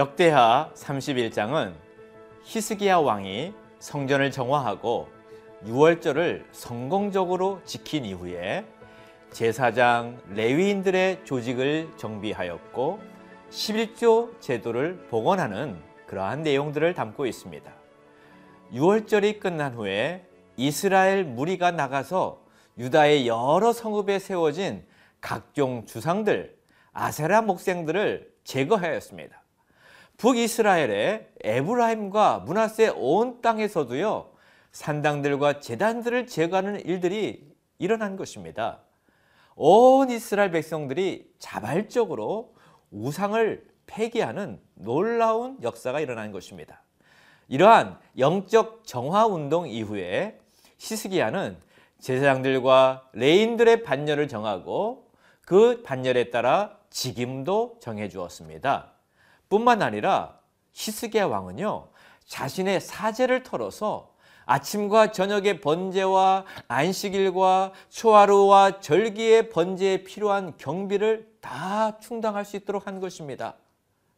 역대하 31장은 히스기야 왕이 성전을 정화하고 유월절을 성공적으로 지킨 이후에 제사장 레위인들의 조직을 정비하였고 11조 제도를 복원하는 그러한 내용들을 담고 있습니다. 유월절이 끝난 후에 이스라엘 무리가 나가서 유다의 여러 성읍에 세워진 각종 주상들, 아세라 목생들을 제거하였습니다. 북이스라엘의 에브라임과 문하세 온 땅에서도요, 산당들과 재단들을 제거하는 일들이 일어난 것입니다. 온 이스라엘 백성들이 자발적으로 우상을 폐기하는 놀라운 역사가 일어난 것입니다. 이러한 영적 정화 운동 이후에 시스기야는 제사장들과 레인들의 반열을 정하고 그 반열에 따라 직임도 정해 주었습니다. 뿐만 아니라 히스기야 왕은요 자신의 사제를 털어서 아침과 저녁의 번제와 안식일과 초하루와 절기의 번제에 필요한 경비를 다 충당할 수 있도록 한 것입니다.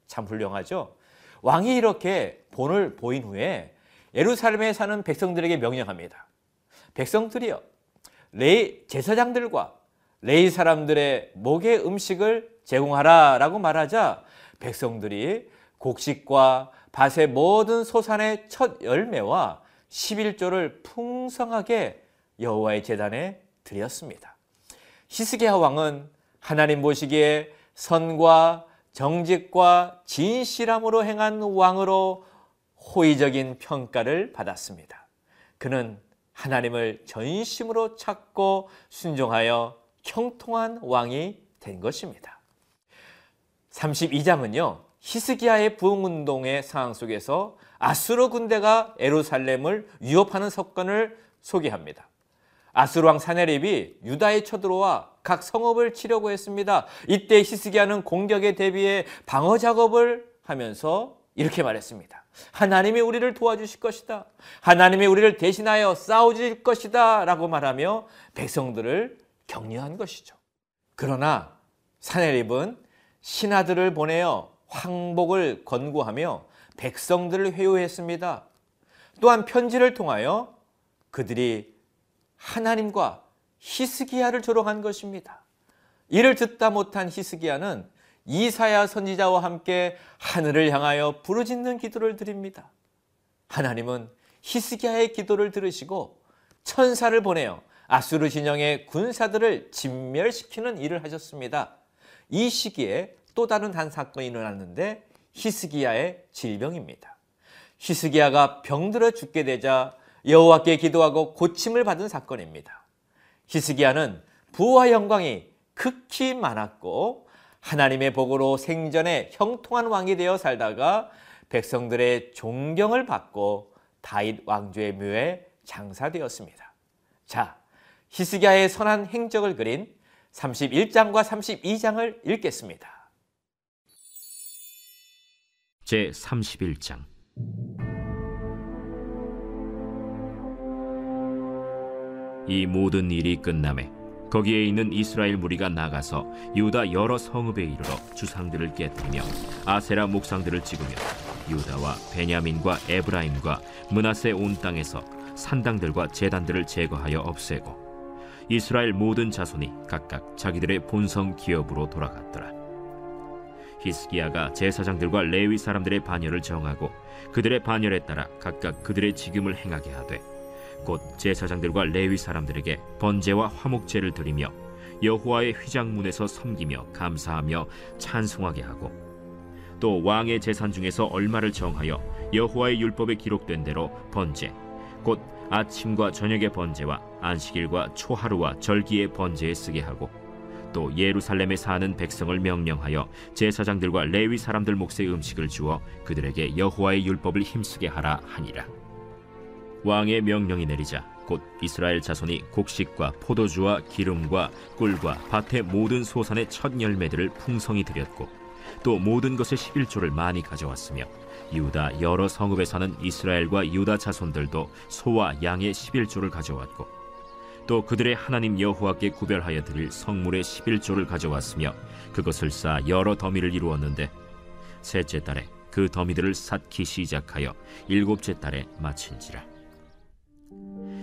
참 훌륭하죠? 왕이 이렇게 본을 보인 후에 예루살렘에 사는 백성들에게 명령합니다. 백성들이여, 레이 제사장들과 레이 사람들의 목의 음식을 제공하라 라고 말하자 백성들이 곡식과 밭의 모든 소산의 첫 열매와 11조를 풍성하게 여호와의 제단에 드렸습니다. 히스기야 왕은 하나님 보시기에 선과 정직과 진실함으로 행한 왕으로 호의적인 평가를 받았습니다. 그는 하나님을 전심으로 찾고 순종하여 형통한 왕이 된 것입니다. 32장은요. 히스기야의 부흥운동의 상황 속에서 아수르 군대가 에루살렘을 위협하는 사건을 소개합니다. 아수르 왕 사네립이 유다에 쳐들어와 각 성읍을 치려고 했습니다. 이때 히스기야는 공격에 대비해 방어 작업을 하면서 이렇게 말했습니다. 하나님이 우리를 도와주실 것이다. 하나님이 우리를 대신하여 싸워줄 것이다. 라고 말하며 백성들을 격려한 것이죠. 그러나 사네립은 신하들을 보내어 황복을 권고하며 백성들을 회유했습니다. 또한 편지를 통하여 그들이 하나님과 히스기야를 조롱한 것입니다. 이를 듣다 못한 히스기야는 이사야 선지자와 함께 하늘을 향하여 부르짖는 기도를 드립니다. 하나님은 히스기야의 기도를 들으시고 천사를 보내어 아수르 진영의 군사들을 진멸시키는 일을 하셨습니다. 이 시기에 또 다른 한 사건이 일어났는데 히스기야의 질병입니다. 히스기야가 병들어 죽게 되자 여호와께 기도하고 고침을 받은 사건입니다. 히스기야는 부와 영광이 극히 많았고 하나님의 복으로 생전에 형통한 왕이 되어 살다가 백성들의 존경을 받고 다윗 왕조의 묘에 장사되었습니다. 자, 히스기야의 선한 행적을 그린 31장과 32장을 읽겠습니다. 제 31장 이 모든 일이 끝남에 거기에 있는 이스라엘 무리가 나가서 유다 여러 성읍에 이르러 주상들을 깨뜨리며 아세라 목상들을 찍으며 유다와 베냐민과 에브라임과 문하세 온 땅에서 산당들과 제단들을 제거하여 없애고 이스라엘 모든 자손이 각각 자기들의 본성 기업으로 돌아갔더라. 히스기야가 제사장들과 레위 사람들의 반열을 정하고 그들의 반열에 따라 각각 그들의 직임을 행하게 하되 곧 제사장들과 레위 사람들에게 번제와 화목제를 드리며 여호와의 휘장문에서 섬기며 감사하며 찬송하게 하고 또 왕의 재산 중에서 얼마를 정하여 여호와의 율법에 기록된 대로 번제 곧 아침과 저녁의 번제와 안식일과 초하루와 절기의 번제에 쓰게 하고 또 예루살렘에 사는 백성을 명령하여 제사장들과 레위 사람들 몫의 음식을 주어 그들에게 여호와의 율법을 힘쓰게 하라 하니라. 왕의 명령이 내리자 곧 이스라엘 자손이 곡식과 포도주와 기름과 꿀과 밭의 모든 소산의 첫 열매들을 풍성히 드렸고 또 모든 것의 11조를 많이 가져왔으며 유다 여러 성읍에 사는 이스라엘과 유다 자손들도 소와 양의 11조를 가져왔고 또 그들의 하나님 여호와께 구별하여 드릴 성물의 11조를 가져왔으며 그것을 쌓아 여러 더미를 이루었는데 셋째 달에 그 더미들을 쌓기 시작하여 일곱째 달에 마친지라.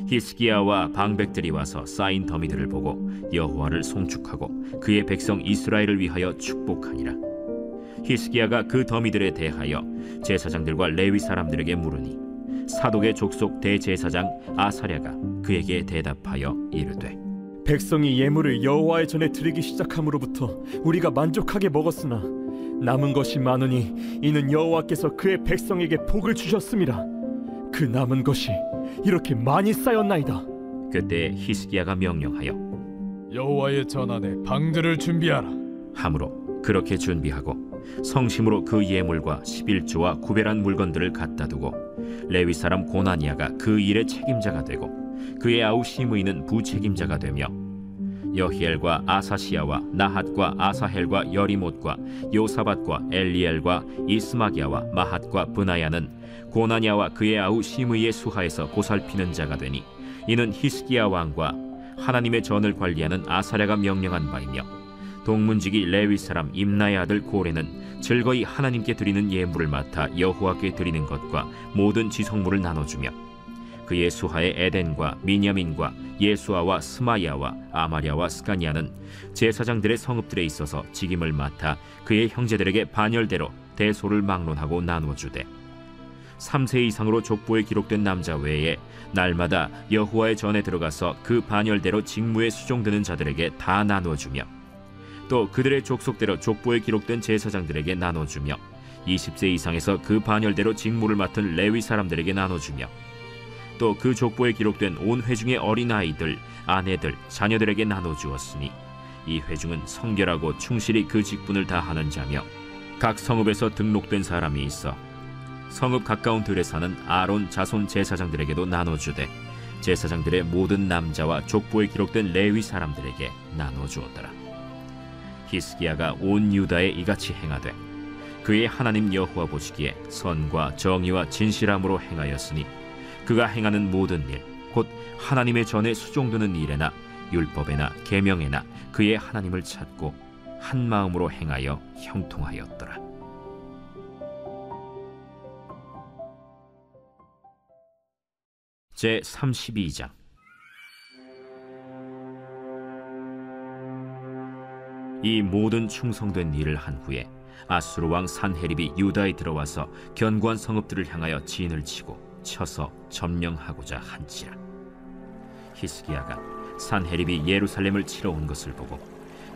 히스기야와 방백들이 와서 쌓인 더미들을 보고 여호와를 송축하고 그의 백성 이스라엘을 위하여 축복하니라 히스기야가 그 더미들에 대하여 제사장들과 레위 사람들에게 물으니 사독의 족속 대제사장 아사랴가 그에게 대답하여 이르되 백성이 예물을 여호와의 전에 드리기 시작함으로부터 우리가 만족하게 먹었으나 남은 것이 많으니 이는 여호와께서 그의 백성에게 복을 주셨습니다. 그 남은 것이 이렇게 많이 쌓였나이다. 그때 히스기야가 명령하여 여호와의 전 안에 방들을 준비하라. 함으로 그렇게 준비하고 성심으로 그 예물과 11조와 구별한 물건들을 갖다 두고 레위 사람 고나니아가 그 일의 책임자가 되고 그의 아우 시므이는 부책임자가 되며 여히엘과 아사시아와 나핫과 아사헬과 여리못과 요사밭과 엘리엘과 이스마기야와 마핫과 브나야는 고나니아와 그의 아우 시므이의 수하에서 보살피는 자가 되니 이는 히스기야 왕과 하나님의 전을 관리하는 아사랴가 명령한 바이며 동문지기 레위 사람 임나의 아들 고레는 즐거이 하나님께 드리는 예물을 맡아 여호와께 드리는 것과 모든 지성물을 나눠주며 그의 수하의 에덴과 미냐민과 예수아와 스마야와 아마랴와 스가니아는 제사장들의 성읍들에 있어서 직임을 맡아 그의 형제들에게 반열대로 대소를 막론하고 나누어주되 3세 이상으로 족보에 기록된 남자 외에 날마다 여호와의 전에 들어가서 그 반열대로 직무에 수종드는 자들에게 다 나누어주며 또 그들의 족속대로 족보에 기록된 제사장들에게 나눠주며 20세 이상에서 그 반열대로 직무를 맡은 레위 사람들에게 나눠주며 또 그 족보에 기록된 온 회중의 어린 아이들, 아내들, 자녀들에게 나눠주었으니 이 회중은 성결하고 충실히 그 직분을 다하는 자며 각 성읍에서 등록된 사람이 있어 성읍 가까운 들에 사는 아론 자손 제사장들에게도 나눠주되 제사장들의 모든 남자와 족보에 기록된 레위 사람들에게 나눠주었더라. 히스기야가 온 유다에 이같이 행하되 그의 하나님 여호와 보시기에 선과 정의와 진실함으로 행하였으니 그가 행하는 모든 일 곧 하나님의 전에 수종드는 일에나 율법에나 계명에나 그의 하나님을 찾고 한 마음으로 행하여 형통하였더라. 제 32장 이 모든 충성된 일을 한 후에 아수르 왕 산헤립이 유다에 들어와서 견고한 성읍들을 향하여 진을 치고 쳐서 점령하고자 한지라. 히스기야가 산헤립이 예루살렘을 치러 온 것을 보고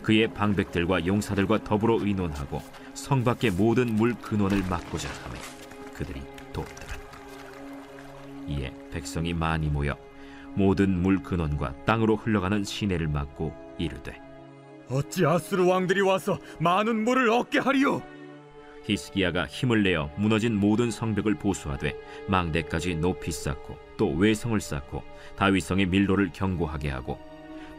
그의 방백들과 용사들과 더불어 의논하고 성 밖의 모든 물 근원을 막고자 하매 그들이 돕더라. 이에 백성이 많이 모여 모든 물 근원과 땅으로 흘러가는 시내를 막고 이르되 어찌 아수르 왕들이 와서 많은 물을 얻게 하리요? 히스기야가 힘을 내어 무너진 모든 성벽을 보수하되 망대까지 높이 쌓고 또 외성을 쌓고 다윗성의 밀로를 견고하게 하고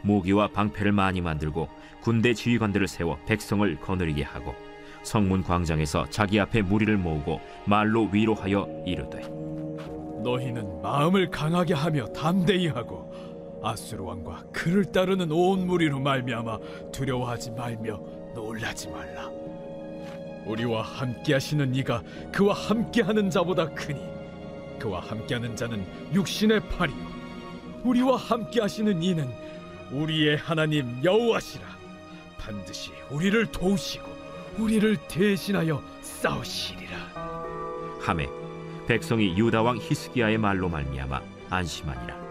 모기와 방패를 많이 만들고 군대 지휘관들을 세워 백성을 거느리게 하고 성문 광장에서 자기 앞에 무리를 모으고 말로 위로하여 이르되 너희는 마음을 강하게 하며 담대히 하고 아수르 왕과 그를 따르는 온 무리로 말미암아 두려워하지 말며 놀라지 말라. 우리와 함께하시는 이가 그와 함께하는 자보다 크니 그와 함께하는 자는 육신의 팔이요 우리와 함께하시는 이는 우리의 하나님 여호와시라 반드시 우리를 도우시고 우리를 대신하여 싸우시리라. 함에 백성이 유다 왕 히스기야의 말로 말미암아 안심하니라.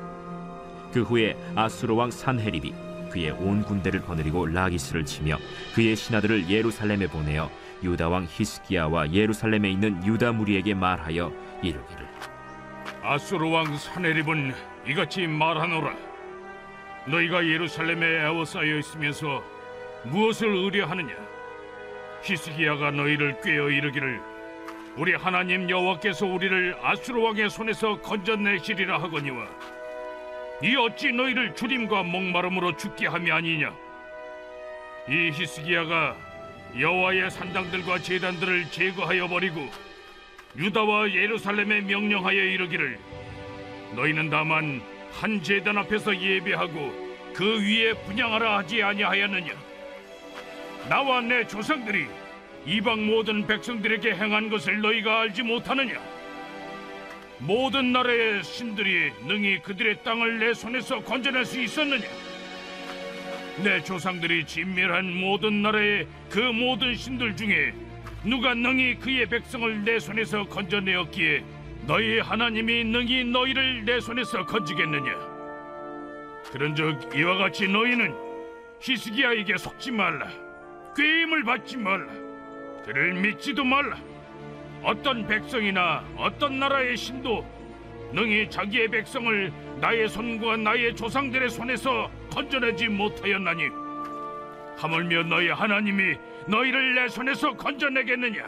그 후에 아수르 왕 산헤립이 그의 온 군대를 거느리고 라기스를 치며 그의 신하들을 예루살렘에 보내어 유다 왕 히스기야와 예루살렘에 있는 유다 무리에게 말하여 이르기를 아수르 왕 사네립은 이같이 말하노라. 너희가 예루살렘에 에워싸여 있으면서 무엇을 의뢰하느냐? 히스기야가 너희를 꾀어 이르기를 우리 하나님 여호와께서 우리를 아수르 왕의 손에서 건져내시리라 하거니와 이 어찌 너희를 주림과 목마름으로 죽게 함이 아니냐? 이 히스기야가 여호와의 산당들과 제단들을 제거하여 버리고 유다와 예루살렘에 명령하여 이르기를 너희는 다만 한 제단 앞에서 예배하고 그 위에 분양하라 하지 아니하였느냐 나와 내 조상들이 이방 모든 백성들에게 행한 것을 너희가 알지 못하느냐? 모든 나라의 신들이 능히 그들의 땅을 내 손에서 건져낼 수 있었느냐? 내 조상들이 진멸한 모든 나라의 그 모든 신들 중에 누가 능히 그의 백성을 내 손에서 건져내었기에 너희 하나님이 능히 너희를 내 손에서 건지겠느냐? 그런즉 이와 같이 너희는 히스기야에게 속지 말라. 꾀임을 받지 말라. 그를 믿지도 말라. 어떤 백성이나 어떤 나라의 신도 능히 자기의 백성을 나의 손과 나의 조상들의 손에서 건져내지 못하였나니 하물며 너희 하나님이 너희를 내 손에서 건져내겠느냐?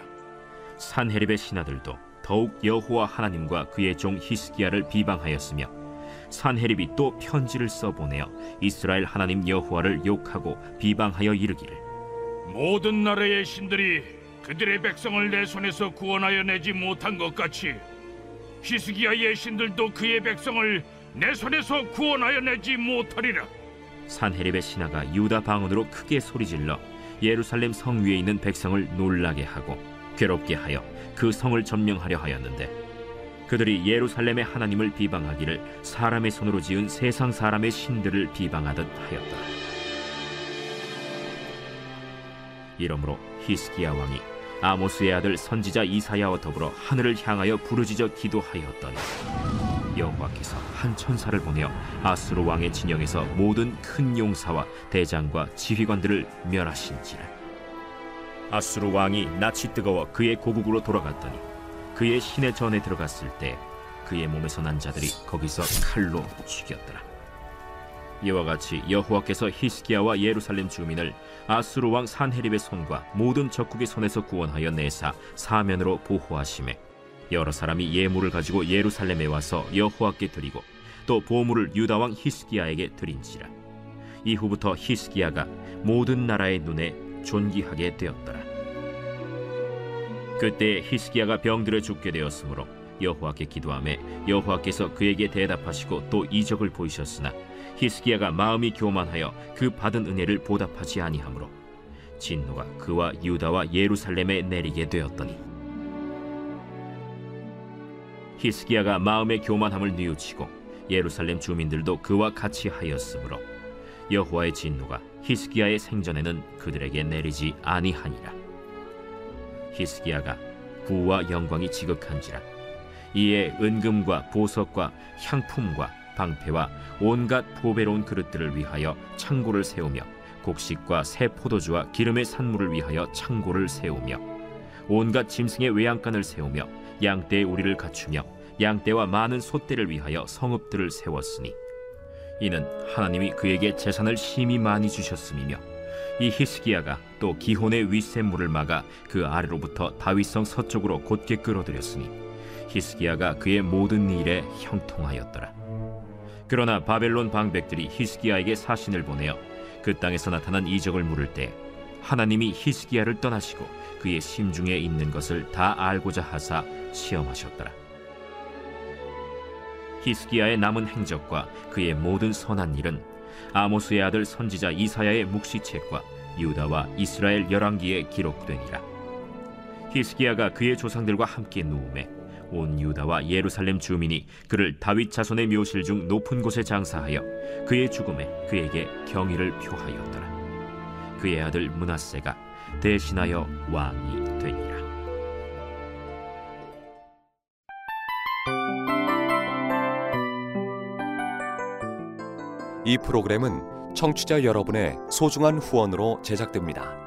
산헤립의 신하들도 더욱 여호와 하나님과 그의 종 히스기야를 비방하였으며 산헤립이 또 편지를 써보내어 이스라엘 하나님 여호와를 욕하고 비방하여 이르기를 모든 나라의 신들이 그들의 백성을 내 손에서 구원하여 내지 못한 것 같이 히스기야의 신들도 그의 백성을 내 손에서 구원하여 내지 못하리라. 산헤립의 신하가 유다 방언으로 크게 소리질러 예루살렘 성 위에 있는 백성을 놀라게 하고 괴롭게 하여 그 성을 점령하려 하였는데 그들이 예루살렘의 하나님을 비방하기를 사람의 손으로 지은 세상 사람의 신들을 비방하듯 하였다. 이러므로 히스기야 왕이 아모스의 아들 선지자 이사야와 더불어 하늘을 향하여 부르짖어 기도하였더니 여호와께서 한 천사를 보내어 아수르 왕의 진영에서 모든 큰 용사와 대장과 지휘관들을 멸하신지라. 아수르 왕이 낯이 뜨거워 그의 고국으로 돌아갔더니 그의 신의 전에 들어갔을 때 그의 몸에서 난 자들이 거기서 칼로 죽였더라 이와 같이 여호와께서 히스기야와 예루살렘 주민을 아수르 왕 산헤립의 손과 모든 적국의 손에서 구원하여 내사 사면으로 보호하심에 여러 사람이 예물을 가지고 예루살렘에 와서 여호와께 드리고 또 보물을 유다 왕 히스기야에게 드린지라. 이후부터 히스기야가 모든 나라의 눈에 존귀하게 되었더라. 그때 히스기야가 병들어 죽게 되었으므로 여호와께 기도함에 여호와께서 그에게 대답하시고 또 이적을 보이셨으나 히스기야가 마음이 교만하여 그 받은 은혜를 보답하지 아니하므로 진노가 그와 유다와 예루살렘에 내리게 되었더니 히스기야가 마음의 교만함을 뉘우치고 예루살렘 주민들도 그와 같이 하였으므로 여호와의 진노가 히스기야의 생전에는 그들에게 내리지 아니하니라. 히스기야가 부와 영광이 지극한지라 이에 은금과 보석과 향품과 방패와 온갖 보배로운 그릇들을 위하여 창고를 세우며 곡식과 새 포도주와 기름의 산물을 위하여 창고를 세우며 온갖 짐승의 외양간을 세우며 양떼의 우리를 갖추며 양떼와 많은 소떼를 위하여 성읍들을 세웠으니 이는 하나님이 그에게 재산을 심히 많이 주셨음이며 이 히스기야가 또 기혼의 윗샘물을 막아 그 아래로부터 다윗성 서쪽으로 곧게 끌어들였으니 히스기야가 그의 모든 일에 형통하였더라. 그러나 바벨론 방백들이 히스기야에게 사신을 보내어 그 땅에서 나타난 이적을 물을 때 하나님이 히스기야를 떠나시고 그의 심중에 있는 것을 다 알고자 하사 시험하셨더라. 히스기야의 남은 행적과 그의 모든 선한 일은 아모스의 아들 선지자 이사야의 묵시책과 유다와 이스라엘 열왕기에 기록되니라. 히스기야가 그의 조상들과 함께 누움에 온 유다와 예루살렘 주민이 그를 다윗 자손의 묘실 중 높은 곳에 장사하여 그의 죽음에 그에게 경의를 표하였더라. 그의 아들 문하세가 대신하여 왕이 되니라. 이 프로그램은 청취자 여러분의 소중한 후원으로 제작됩니다.